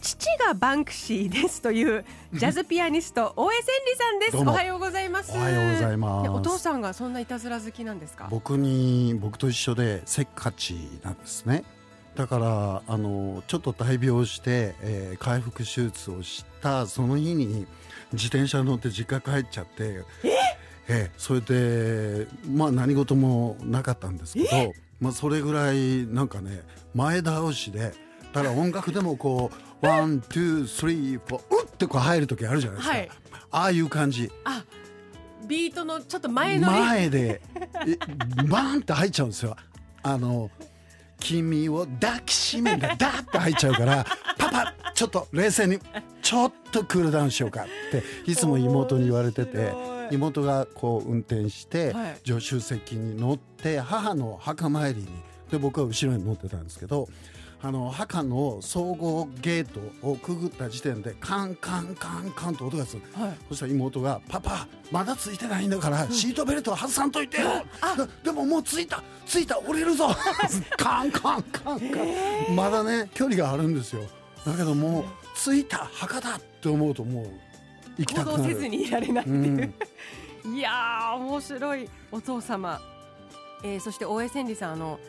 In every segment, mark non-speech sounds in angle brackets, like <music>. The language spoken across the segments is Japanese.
父がバンクシーですというジャズピアニスト大江千里さんです。おはようございます。おはようございます。お父さんがそんないたずら好きなんですか？僕に僕と一緒でせっかちなんですね。だからあのちょっと大病して、えー、回復手術をしたその日に自転車乗って実家帰っちゃってえ？えそれでまあ何事もなかったんですけどまあそれぐらいなんかね前倒しでだから音楽でもこう one, two, three, four、うってこう入る時あるじゃないですか。はい、ああいう感じ。あ、ビートのちょっと前の前で、<laughs> バーンって入っちゃうんですよ。あの、君を抱きしめがダーって入っちゃうから、パパ、ちょっと冷静に、ちょっとクールダウンしようかって、いつも妹に言われてて、妹がこう運転して、助手席に乗って、母の墓参りに、で、僕は後ろに乗ってたんですけど、あの墓の総合ゲートをくぐった時点でカンカンカンカンと音がする、はい、そしたら妹が「パパまだついてないんだからシートベルト外さんといてよ、でももうついたついた降りるぞ。<laughs> カンカンカンカン。まだね距離があるんですよ。だけどもうついた墓だって思うともう行きたくなる。せずにいられないっていう、うん、<laughs> いや面白い。お父様、えー、そして大江千里さんあの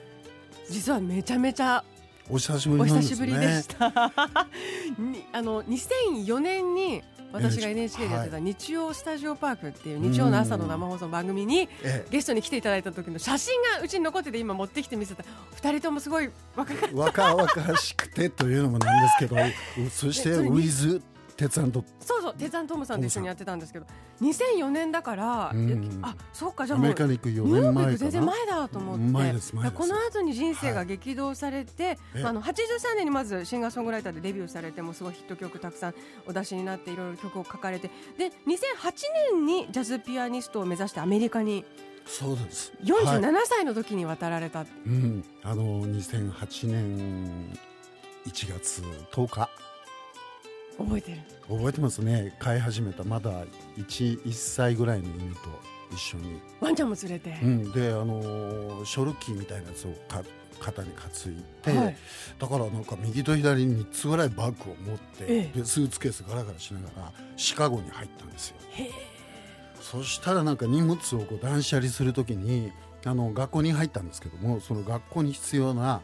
実はめちゃめちゃお久しぶり、ね、お久しぶりでした。<laughs> あの2004年に私が NHK でやってた日曜スタジオパークっていう日曜の朝の生放送番組にゲストに来ていただいた時の写真がうちに残ってて今持ってきて見せた。二人ともすごい若かった。若々しくてというのもなんですけど <laughs> そしてウィズ鉄腕とそうそう鉄腕トムさんと一緒にやってたんですけど2004年だから、うん、あそうかじゃあもうアメリカに行く4年前全然前だと思ってこの後に人生が激動されて、はい、あの83年にまずシンガーソングライターでデビューされてもすごいヒット曲たくさんお出しになっていろいろ曲を書かれてで2008年にジャズピアニストを目指してアメリカにそうです。47歳の時に渡られた、はい、うん、あの2008年1月10日覚えてる。覚えてますね。飼い始めたまだ 1, 1歳ぐらいの犬と一緒に。ワンちゃんも連れて、うん、であのショルキーみたいなやつをか肩に担いで、はい、だからなんか右と左に3つぐらいバッグを持って、ええ、でスーツケースガラガラしながらシカゴに入ったんですよ。そしたらなんか荷物をこう断捨離するときにあの学校に入ったんですけどもその学校に必要な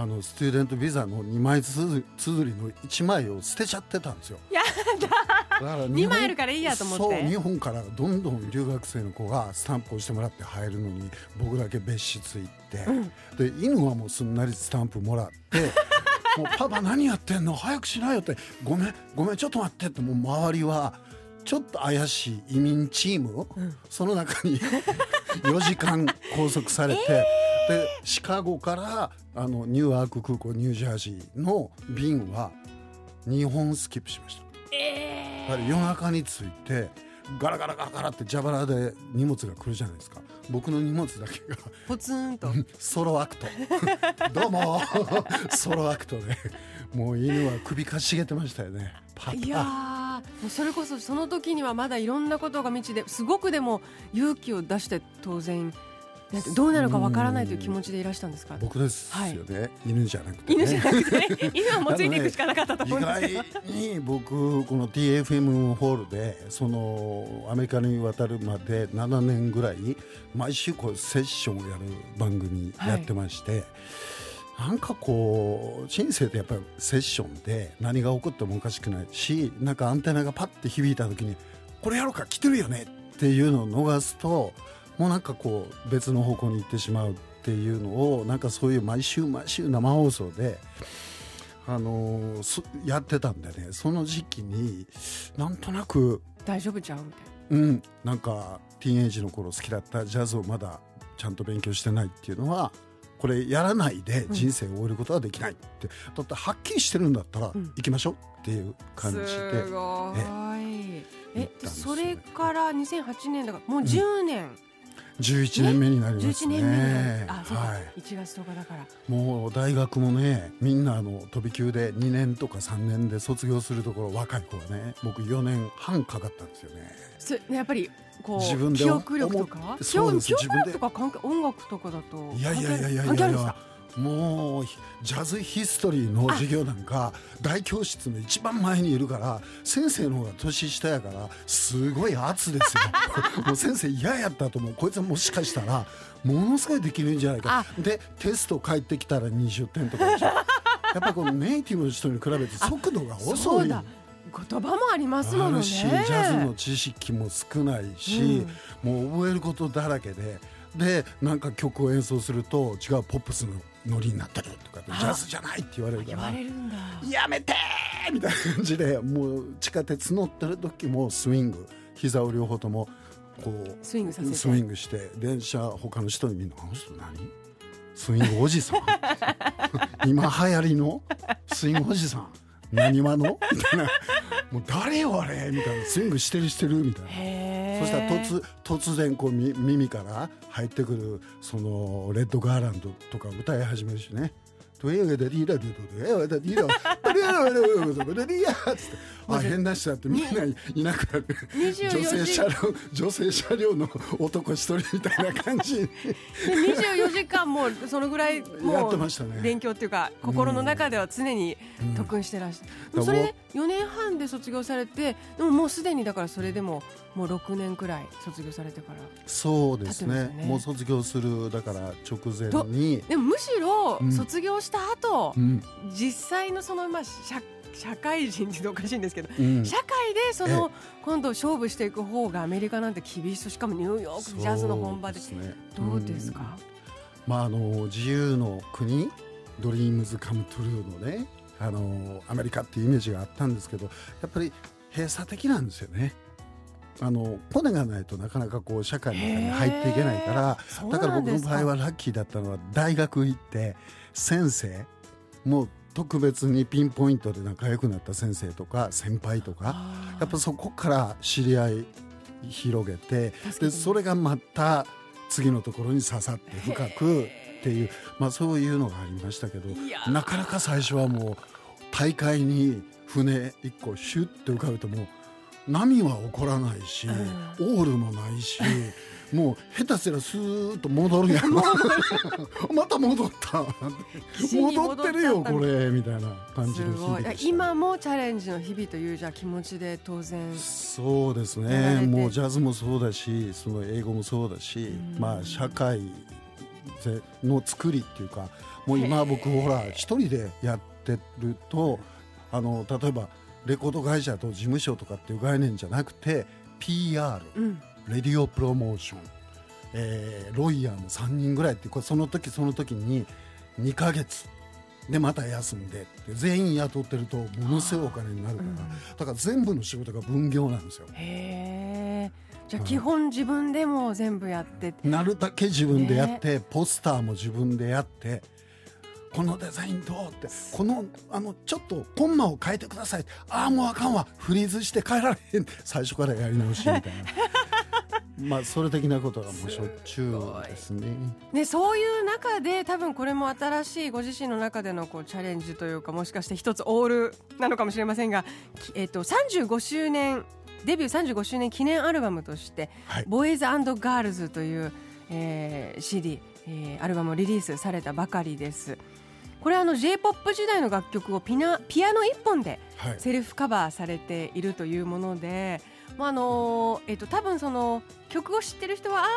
あのスチューデントビザの2枚つづりの1枚を捨てちゃってたんですよ。やだ。だから2枚あるからいいやと思って。そう日本からどんどん留学生の子がスタンプをしてもらって入るのに僕だけ別室行って、うん、で犬はもうすんなりスタンプもらって <laughs> もうパパ何やってんの？早くしなよって。ごめんごめんちょっと待ってって。もう周りはちょっと怪しい移民チーム、うん、その中に <laughs> 4時間拘束されて。えーでシカゴからあのニューアーク空港ニュージャージーの便は2本スキップしました、えー、夜中に着いてガラガラガラガラって蛇腹で荷物が来るじゃないですか。僕の荷物だけがポツンと。<laughs> ソロアクト。<laughs> どうも。<laughs> ソロアクトで。もう犬は首かしげてましたよね。いやもうそれこそその時にはまだいろんなことが未知ですごくでも勇気を出して当然どうなるかわからないという気持ちでいらしたんですか？僕ですよね、はい、犬じゃなくて、ね、犬じゃなくて <laughs> 犬はもうついていくしかなかったと思うんです。けど、ね、意外に僕この TFM ホールでそのアメリカに渡るまで7年ぐらい毎週こうセッションをやる番組やってまして、はい。なんかこう人生ってやっぱりセッションで何が起こってもおかしくないしなんかアンテナがパッて響いた時にこれやろうか来てるよねっていうのを逃すともうなんかこう別の方向に行ってしまうっていうのをなんかそういう毎週毎週生放送で。あのー、やってたんでねその時期になんとなく大丈夫ちゃうみたいな。うんなんかティーンエイジの頃好きだったジャズをまだちゃんと勉強してないっていうのはこれやらないで人生を終えることはできないって、だってはっきりしてるんだったらうん。行きましょうっていう感じで、すごい。行えそれから2008年だからもう10年、11年目になります11ね。はい。1月10日だから。もう大学もねみんなあの飛び級で2年とか3年で卒業するところ若い子はね僕4年半かかったんですよね。そねやっぱりこう自分で記憶力と思かそうです記憶力とか関係音楽とかだといやいやいやいやいやもうジャズヒストリーの授業なんか大教室の一番前にいるから先生の方が年下やからすごい圧ですよ。<laughs> もう先生嫌やったと思う。こいつはもしかしたらものすごいできるんじゃないか。でテスト帰ってきたら20点とかでしょ。<laughs> やっぱこのネイティブの人に比べて速度がそ遅い言葉もありますものね。ジャズの知識も少ないし、もう覚えることだらけででなんか曲を演奏すると違うポップスのノリになってるとかジャズじゃないって言われるか言らやめてーみたいな感じでもう地下鉄乗ってる時もスイング膝を両方ともこうスイングさせて。スイングして電車他の人にみんな「あの人何？スイングおじさん？<laughs> 今流行りの？スイングおじさん？何話の?」みたいな「もう誰よあれ?」みたいな「スイングしてるしてる」みたいな。へそしたら突突突然こうみ耳から入ってくるそのレッドガーランドとか歌い始めるしね。とえがだりだりだりだりだりだりだりだつって。あ変な人だってみんないいなくなる24女性時車両女性車両の男一人みたいな感じ。で24時間もそのぐらいもうやってましたね。勉強っていうか心の中では常に特訓してらっしゃる、それで4年半で卒業されてでももうすでにだからそれでももう6年くらい卒業されてからそうですね。もう卒業するだから直前に、でもむしろうん。卒業した後、うん。実際のそのまあ社社会人っておかしいんですけど、うん。社会でその今度勝負していく方がアメリカなんて厳しい。しかもニューヨークジャズの本場で。ねどうですか、まあ、あの自由の国？ドリームズカムトゥルーのねあのアメリカっていうイメージがあったんですけどやっぱり閉鎖的なんですよね。あのコネがないとなかなかこう社会の中に入っていけないからだから僕の場合はラッキーだったのは大学行って先生もう特別にピンポイントで仲良くなった先生とか先輩とかやっぱそこから知り合い広げてでそれがまた次のところに刺さって深くっていう、まあ、そういうのがありましたけどなかなか最初はもう大会に船一個シュッて浮かべても波は起こらないし、オールもないし。<laughs> もう下手すらスーッと戻るやん。<laughs> また戻った。戻ってるよこれみたいな感じで今もチャレンジの日々というじゃあ気持ちで当然。そうですね。もうジャズもそうだしその英語もそうだし、うん。まあ社会ぜの作りっていうかもう今僕ほら一人でやってるとあの例えばレコード会社と事務所とかっていう概念じゃなくて PR うん。レディオプロモーション、えーロイヤーも3人ぐらいってその時その時に2ヶ月でまた休んでで全員雇ってるとものすごいお金になるから、うん。だから全部の仕事が分業なんですよ。へえじゃあ基本自分でも全部やって。なるだけ自分でやって、ポスターも自分でやってこのデザインどうってこのあのちょっとコンマを変えてください。ああもうあかんわ。フリーズして変えられへん。最初からやり直しみたいな。<laughs> まあそれ的なことがもうしょっちゅうですね。ね、そういう中で多分これも新しいご自身の中でのこうチャレンジというかもしかして一つオールなのかもしれませんが、きえっと35周年デビュー35周年記念アルバムとしてはい「ボーイズガールズ」という、えー CD、えーアルバムをリリースされたばかりです。これはあの J−POP 時代の楽曲をピナピアノ一本ではい。セルフカバーされているというもので、まああのえっと多分その曲を知ってる人はああ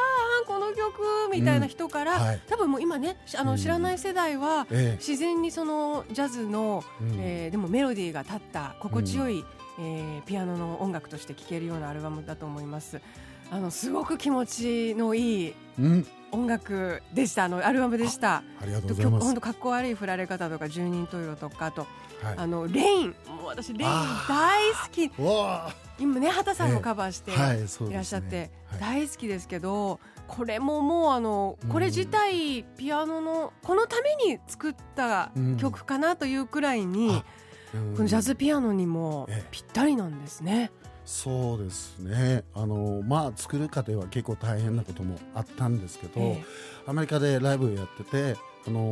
この曲みたいな人から、はい。多分もう今ねしあうん。の知らない世代はえ自然にそのジャズの、えうん。えーでもメロディーが立った心地よい、えーピアノの音楽として聴けるようなアルバムだと思います。あのすごく気持ちのいいうん。音楽でした。あのアルバムでした。ありがとうございます。曲本当かっこ悪い振られ方とか十人十色とかあとはい。あのレイン。もう私レイン大好き。今ね畑さんもカバーしてはいらっしゃってはい。大好きですけどこれももうあのこれ自体ピアノのこのために作ったうん曲かなというくらいにあうんこのジャズピアノにもええ。ぴったりなんですね。そうですね。あのまあ作る過程は結構大変なこともあったんですけど、えアメリカでライブをやっててあの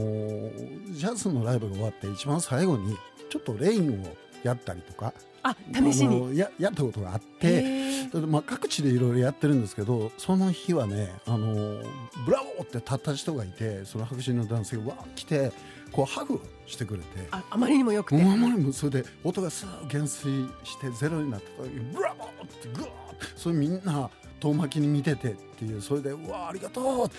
ジャズのライブが終わって一番最後にちょっとレインをやったりとかあ試しあにのややったことがあっへて。まあ、各地でいろいろやってるんですけどその日はねあのブラボーって立った人がいてその白人の男性がわー来てこうハグをしてくれて。ああまりにもよくて。あまりにもそれで音がすぐ減衰してゼロになった時にブラボーってグーってそれみんな遠巻きに見ててっていうそれでうわありがとう、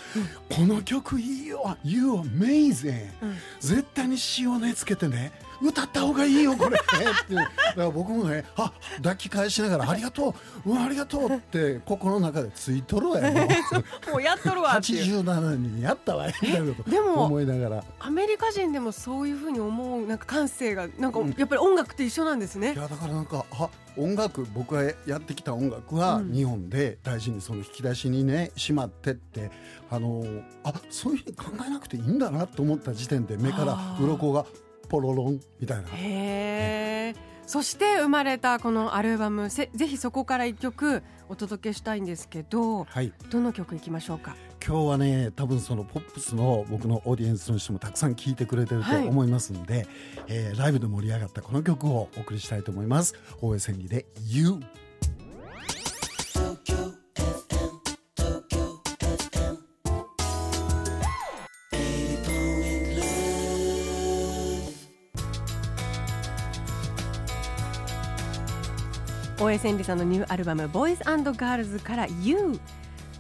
この曲いいよ You amazing、うん。絶対に塩ねつけてね歌った方がいいよこれ。<laughs> ってだから僕もねあ抱き返しながらありがとう。うわありがとうって心の中でついとるわよ。も <laughs> うもうやっとるわっていう。87年にやったわ。よみたいなことでも思いながら。アメリカ人でもそういうふうに思うなんか感性がなんかうん。やっぱり音楽って一緒なんですね。い。やだからなんかあ音楽僕がやってきた音楽はうん。日本で大事にその引き出しにねしまってってあのあそういうふうに考えなくていいんだなと思った時点で目から鱗がポロロンみたいな。へえ。そして生まれたこのアルバムせぜひそこから一曲お届けしたいんですけどはい。どの曲いきましょうか？今日はね多分そのポップスの僕のオーディエンスの人もたくさん聴いてくれてるとはい。思いますんで、えーライブで盛り上がったこの曲をお送りしたいと思います。大江千里で「You」大江千里さんのニューアルバム「ボーイズガールズ」から「You」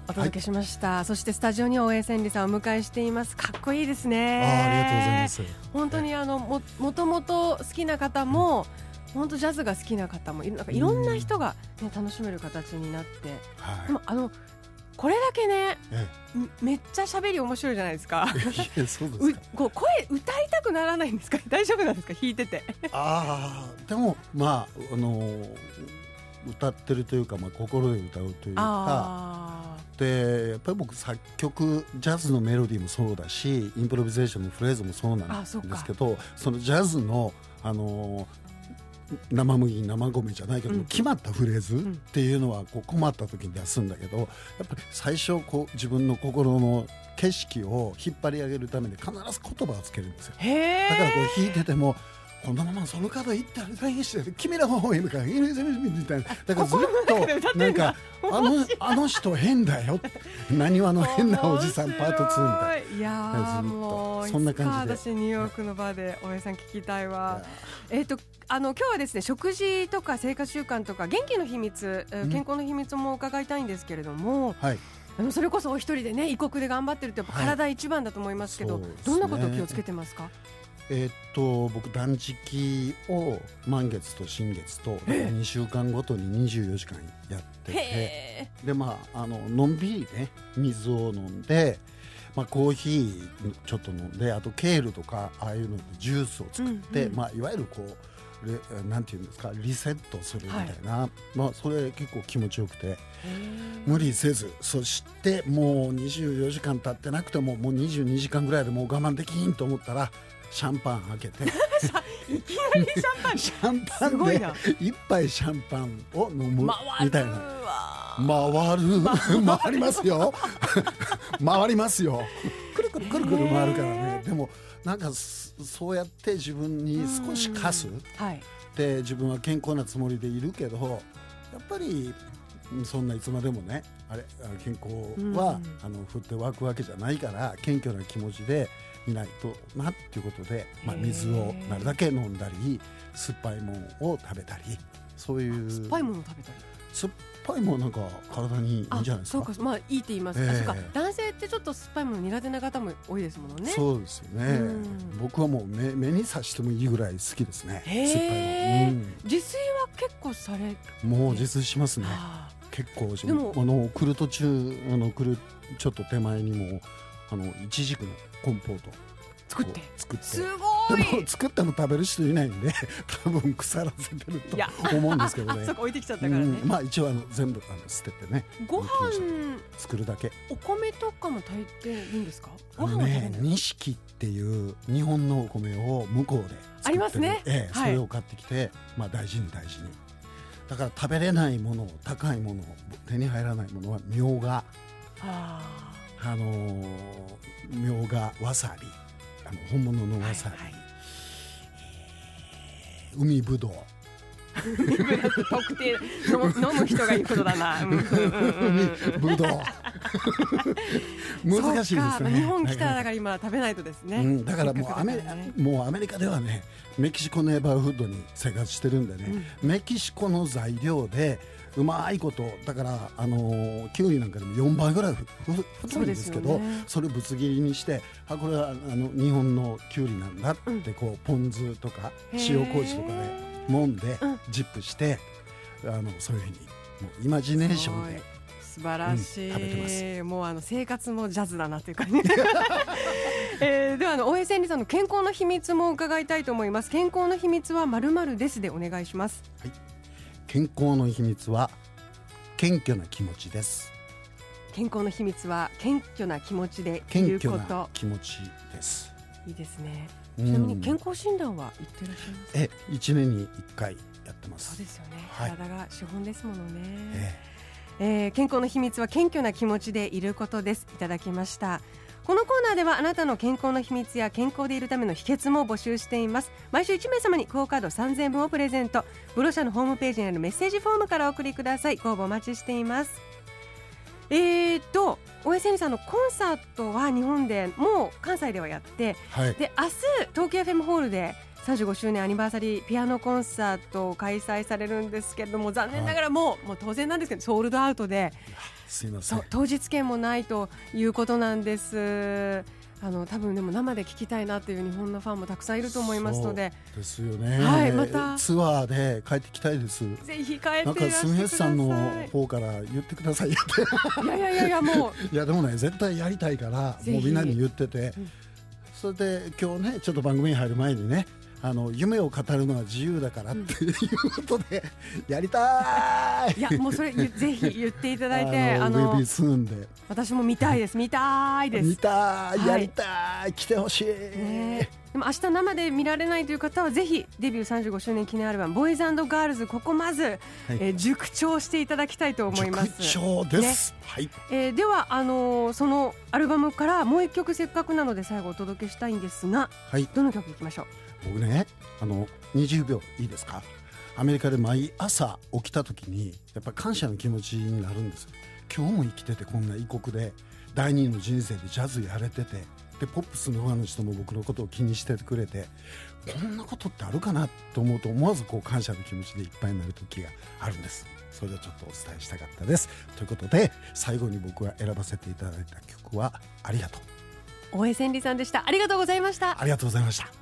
お届けしました、そしてスタジオに大江千里さんをお迎えしています。かっこいいですね。あーありがとうございます。本当にあのももともと好きな方も、本当ジャズが好きな方もいるなんかいろんな人が、ね、楽しめる形になって。はい。でもあのこれだけねえんめっちゃ喋り面白いじゃないですか。そうですうかこう声歌いたくならないんですか？<laughs> 大丈夫なんですか？弾いてて。ああでもまああのー歌ってるというか、まあ、心で歌うというか。あでやっぱり僕作曲ジャズのメロディーもそうだしインプロビゼーションのフレーズもそうなんですけどそのジャズのあのー生麦生米じゃないけど、うん。決まったフレーズん。っていうのはこう困った時に出すんだけどやっぱり最初こう自分の心の景色を引っ張り上げるために必ず言葉をつけるんですよ。だからこう弾いててもこのままその角行ったら大して君らの方へ向かうみたいなだからずっとなんかあのあの人変だよなにわの変なおじさんパート2みたいな。いやもうそんな感じでいつか私ニューヨークのバーで大江さん聞きたいわいえっ、とあの今日はですね食事とか生活習慣とか元気の秘密、健康の秘密も伺いたいんですけれども、はいあのそれこそお一人でね異国で頑張ってるってやっぱ体一番だと思いますけど、そうですねどんなことを気をつけてますか？えーっと僕断食を満月と新月と2週間ごとに24時間やっててへでまああののんびりね水を飲んで、まあ、コーヒーちょっと飲んであとケールとかああいうのでジュースを作って、うんうん。まあ、いわゆるこうレなんていうんですかリセットするみたいな、まあ、それ結構気持ちよくてえ。無理せずそしてもう24時間経ってなくてももう22時間ぐらいでもう我慢できんと思ったらシャンパン開けて。<laughs> いきなりシャンパン。シャンパンで一杯シャンパンを飲むみたいな。わ。回る。<laughs> 回りますよ。<laughs> 回りますよ。くるくるくるくる回るからね。でもなんかそそうやって自分に少し課す。はい。で自分は健康なつもりでいるけどやっぱりうんそんないつまでもねあれ健康は、うん。あの振って湧くわけじゃないから謙虚な気持ちでいないとなっていうことで、まあ、水をなるだけ飲んだり酸っぱいものを食べたりそういう酸っぱいもの食べたり。酸っぱいものなんか体にいいんじゃないですか？そうかまあいいって言います、あええ。そうか。男性ってちょっと酸っぱいもの苦手な方も多いですものね。そうですよね。うん。僕はもう目目にさしてもいいぐらい好きですね。酸っぱいの、自炊は結構されうん、もう自炊しますね。あ結構あの来る途中あの来るちょっと手前にもあのいちじくのコンポートを作って。作って。すごごい。でも作っても食べる人いないんで <laughs> 多分腐らせてると思うんですけどね。<laughs> あそこ置いてきちゃったからね、うん。まあ一応あの全部あの捨ててね。ご飯作るだけ。お米とかも炊いていいんですか？ご飯錦っていう日本のお米を向こうでありますね。ええはい。それを買ってきて、まあ、大事に大事に。だから食べれないもの高いもの手に入らないものはみょうが。ああのーみょうがわさびあの本物のーわさび、はいはい。海ぶどう。特定飲む人がいいことだな。ぶどう。難しいですね。日本来たらだから今食べないとですね。うん、だからもうアメねもうアメリカではねメキシコネイバーフードに生活してるんでね、メキシコの材料でうまいことだからあのーキュウリなんかでも4倍ぐらい太いんですけどね。それぶつ切りにしてあこれはあの日本のキュウリなんだってこうポン酢とか塩麹とかで揉んでうん。ジップしてあのそういうふうにもうイマジネーションで素晴らしい、うんもうあの生活もジャズだなっていう感じ、<laughs> えー、ではあの大江千里さんの健康の秘密も伺いたいと思います。健康の秘密はまるまるですでお願いします健康の秘密は謙虚な気持ちです。健康の秘密は謙虚な気持ちでい謙るこ虚なと気持ちです。いいですね。ちちなみに健康診断は行ってらっしゃいます？かえ一年に一回やってます。そうですよね、はい。体が資本ですものね、え。えー健康の秘密は謙虚な気持ちでいることです。いただきましたこのコーナーではあなたの健康の秘密や健康でいるための秘訣も募集しています。毎週1名様にクオカード3000分をプレゼント。ブロシャのホームページにあるメッセージフォームからお送りください。ご応募お待ちしています。えーと大江千里さんのコンサートは日本でもう関西ではやってはい。で明日東京 FM ホールで35周年アニバーサリーピアノコンサートを開催されるんですけれども残念ながらもう,、もう当然なんですけどソールドアウトですいません。そう当日券もないということなんです。あの多分でも生で聞きたいなっていう日本のファンもたくさんいると思いますので。ですよね、はいまた。ツアーで帰ってきたいです。ぜひ帰ってなんかいらしてくだスミヘスさんの方から言ってくださいいやいやいやいやもう。<laughs> いやでもね絶対やりたいからもうみんなに言ってて、うん。それで今日ねちょっと番組に入る前にねあの夢を語るのは自由だからっていうことで、やりたい。いやもうそれゆ <laughs> ぜひ言っていただいてああの私も見たいです見たいです。見たい、はい。やりたい来てほしい、ねでも明日生で見られないという方はぜひデビュー35周年記念アルバム「ボーイズガールズ」ここまず、えー熟調していただきたいと思います。塾長です、はい。えーではあのーそのアルバムからもう一曲せっかくなので最後お届けしたいんですがはい。どの曲いきましょう？僕ねあの20秒いいですか？アメリカで毎朝起きた時にやっぱ感謝の気持ちになるんです今日も生きててこんな異国で第二の人生でジャズやれててでポップスのファンの人も僕のことを気にしてくれてこんなことってあるかなと思うと思わずこう感謝の気持ちでいっぱいになる時があるんです。それをちょっとお伝えしたかったです。ということで最後に僕が選ばせていただいた曲は「ありがとう。大江千里さんでした。ありがとうございました。ありがとうございました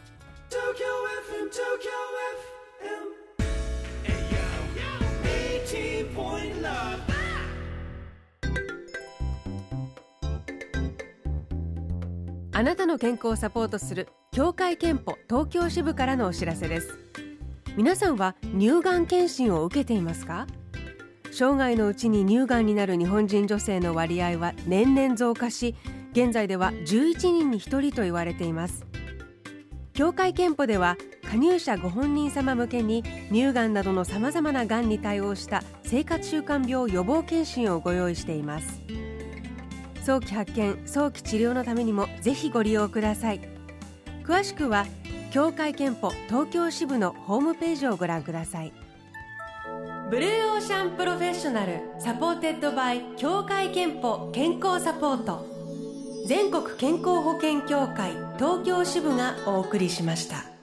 あなたの健康をサポートする協会憲法東京支部からのお知らせです。皆さんは乳がん検診を受けていますか？生涯のうちに乳がんになる日本人女性の割合は年々増加し現在では11人に1人と言われています。協会憲法では加入者ご本人様向けに乳がんなどのさまざまながんに対応した生活習慣病予防検診をご用意しています。早期発見早期治療のためにもぜひご利用ください。詳しくは協会けんぽ東京支部のホームページをご覧ください。 Blue Ocean Professional supported by 協会けんぽ健康サポート。全国健康保険協会東京支部がお送りしました。